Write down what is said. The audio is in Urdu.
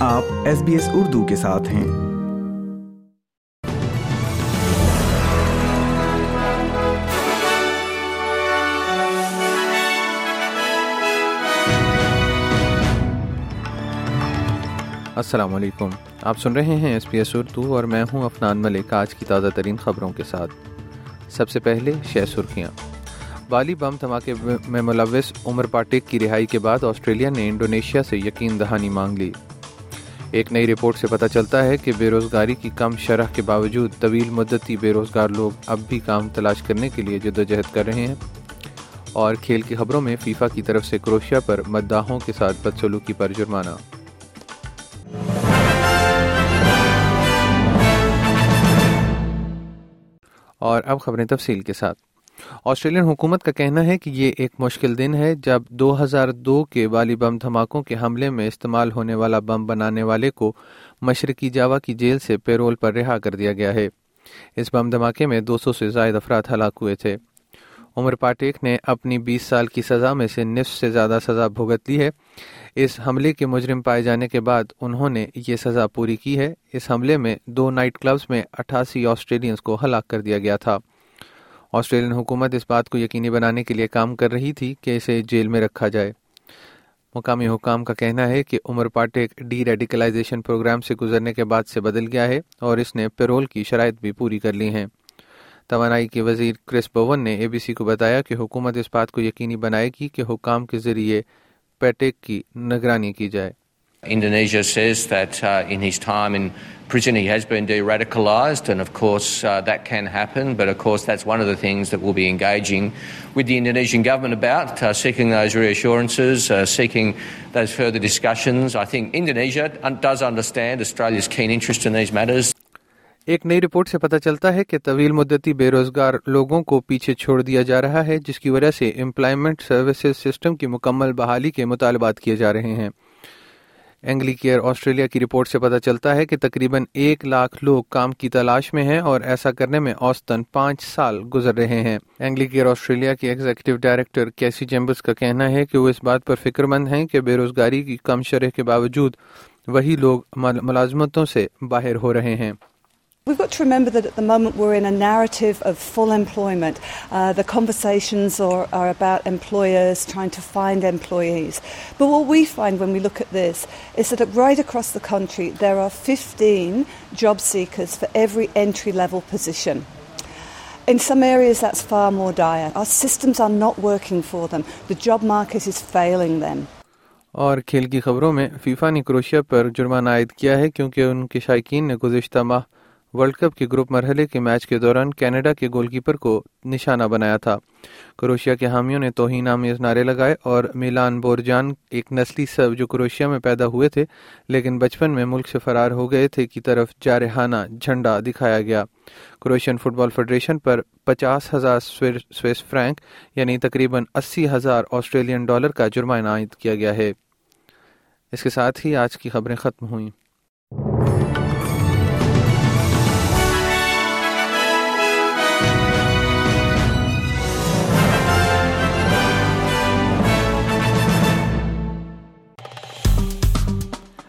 آپ ایس بی ایس اردو کے ساتھ ہیں۔ السلام علیکم۔ آپ سن رہے ہیں ایس پی ایس اردو اور میں ہوں افنان ملک آج کی تازہ ترین خبروں کے ساتھ۔ سب سے پہلے شہ سرخیاں۔ بالی بم دھماکے میں ملوث عمر پاٹیک کی رہائی کے بعد آسٹریلیا نے انڈونیشیا سے یقین دہانی مانگ لی۔ ایک نئی رپورٹ سے پتہ چلتا ہے کہ بے روزگاری کی کم شرح کے باوجود طویل مدتی بے روزگار لوگ اب بھی کام تلاش کرنے کے لیے جدوجہد کر رہے ہیں۔ اور کھیل کی خبروں میں فیفا کی طرف سے کروشیا پر مداحوں کے ساتھ بدسلوکی پر جرمانہ۔ اور اب خبریں تفصیل کے ساتھ۔ آسٹریلین حکومت کا کہنا ہے کہ یہ ایک مشکل دن ہے جب دو ہزار دو کے بالی بم دھماکوں کے حملے میں استعمال ہونے والا بم بنانے والے کو مشرقی جاوا کی جیل سے پیرول پر رہا کر دیا گیا ہے۔ اس بم دھماکے میں دو سو سے زائد افراد ہلاک ہوئے تھے۔ عمر پاٹیک نے اپنی بیس سال کی سزا میں سے نصف سے زیادہ سزا بھگت لی ہے۔ اس حملے کے مجرم پائے جانے کے بعد انہوں نے یہ سزا پوری کی ہے۔ اس حملے میں دو نائٹ کلبز میں اٹھاسی آسٹریلینز کو ہلاک کر دیا گیا تھا۔ آسٹریلین حکومت اس بات کو یقینی بنانے کے لیے کام کر رہی تھی کہ اسے جیل میں رکھا جائے۔ مقامی حکام کا کہنا ہے کہ Umar Patek D radicalisation programme سے گزرنے کے بعد سے بدل گیا ہے اور اس نے پیرول کی شرائط بھی پوری کر لی ہیں۔ توانائی کے وزیر کرس بون نے اے بی سی کو بتایا کہ حکومت اس بات کو یقینی بنائے گی کہ حکام کے ذریعے پیٹیک کی نگرانی کی جائے۔ Indonesia says that uh, in his time in prison he has been de-radicalised and of course uh, that can happen but of course that's one of the things that we'll be engaging with the Indonesian government about, uh, seeking those reassurances, uh, seeking those further discussions. I think Indonesia does understand Australia's keen interest in these matters. ایک نئی رپورٹ سے پتہ چلتا ہے کہ طویل مدتی بے روزگار لوگوں کو پیچھے چھوڑ دیا جا رہا ہے جس کی وجہ سے امپلائمنٹ سروسز سسٹم کی مکمل بحالی کے مطالبات کیے جا رہے ہیں اینگلی کیئر آسٹریلیا کی رپورٹ سے پتہ چلتا ہے کہ تقریباً ایک لاکھ لوگ کام کی تلاش میں ہیں اور ایسا کرنے میں اوسطن پانچ سال گزر رہے ہیں۔ اینگلی کیئر آسٹریلیا کے ایگزیکٹو ڈائریکٹر کیسی چیمبرز کا کہنا ہے کہ وہ اس بات پر فکر مند ہیں کہ بے روزگاری کی کم شرح کے باوجود وہی لوگ ملازمتوں سے باہر ہو رہے ہیں۔ We've got to remember that at the moment we're in a narrative of full employment. Uh, the conversations are, are, about employers trying to find employees. But what we find when we look at this is that right across the country there are 15 job seekers for every entry level position. In some areas that's far more dire. Our systems are not working for them. The job market is failing them. اور کھیل کی خبروں میں فیفا نے کروشیا پر جرمانہ عائد کیا ہے کیونکہ ان کے شائقین نے گزشتہ ماہ ورلڈ کپ کے گروپ مرحلے کے میچ کے دوران کینیڈا کے گول کیپر کو نشانہ بنایا تھا۔ کروشیا کے حامیوں نے توہین آمیز نعرے لگائے اور میلان بورجان ایک نسلی سب جو کروشیا میں پیدا ہوئے تھے، لیکن بچپن میں ملک سے فرار ہو گئے تھے کی طرف جارحانہ جھنڈا دکھایا گیا۔ کروشین فٹ بال فیڈریشن پر پچاس ہزار سویس فرینک یعنی تقریباً اسی ہزار آسٹریلین ڈالر کا جرمانہ عائد کیا گیا ہے۔ اس کے ساتھ ہی آج کی خبریں ختم ہوئیں۔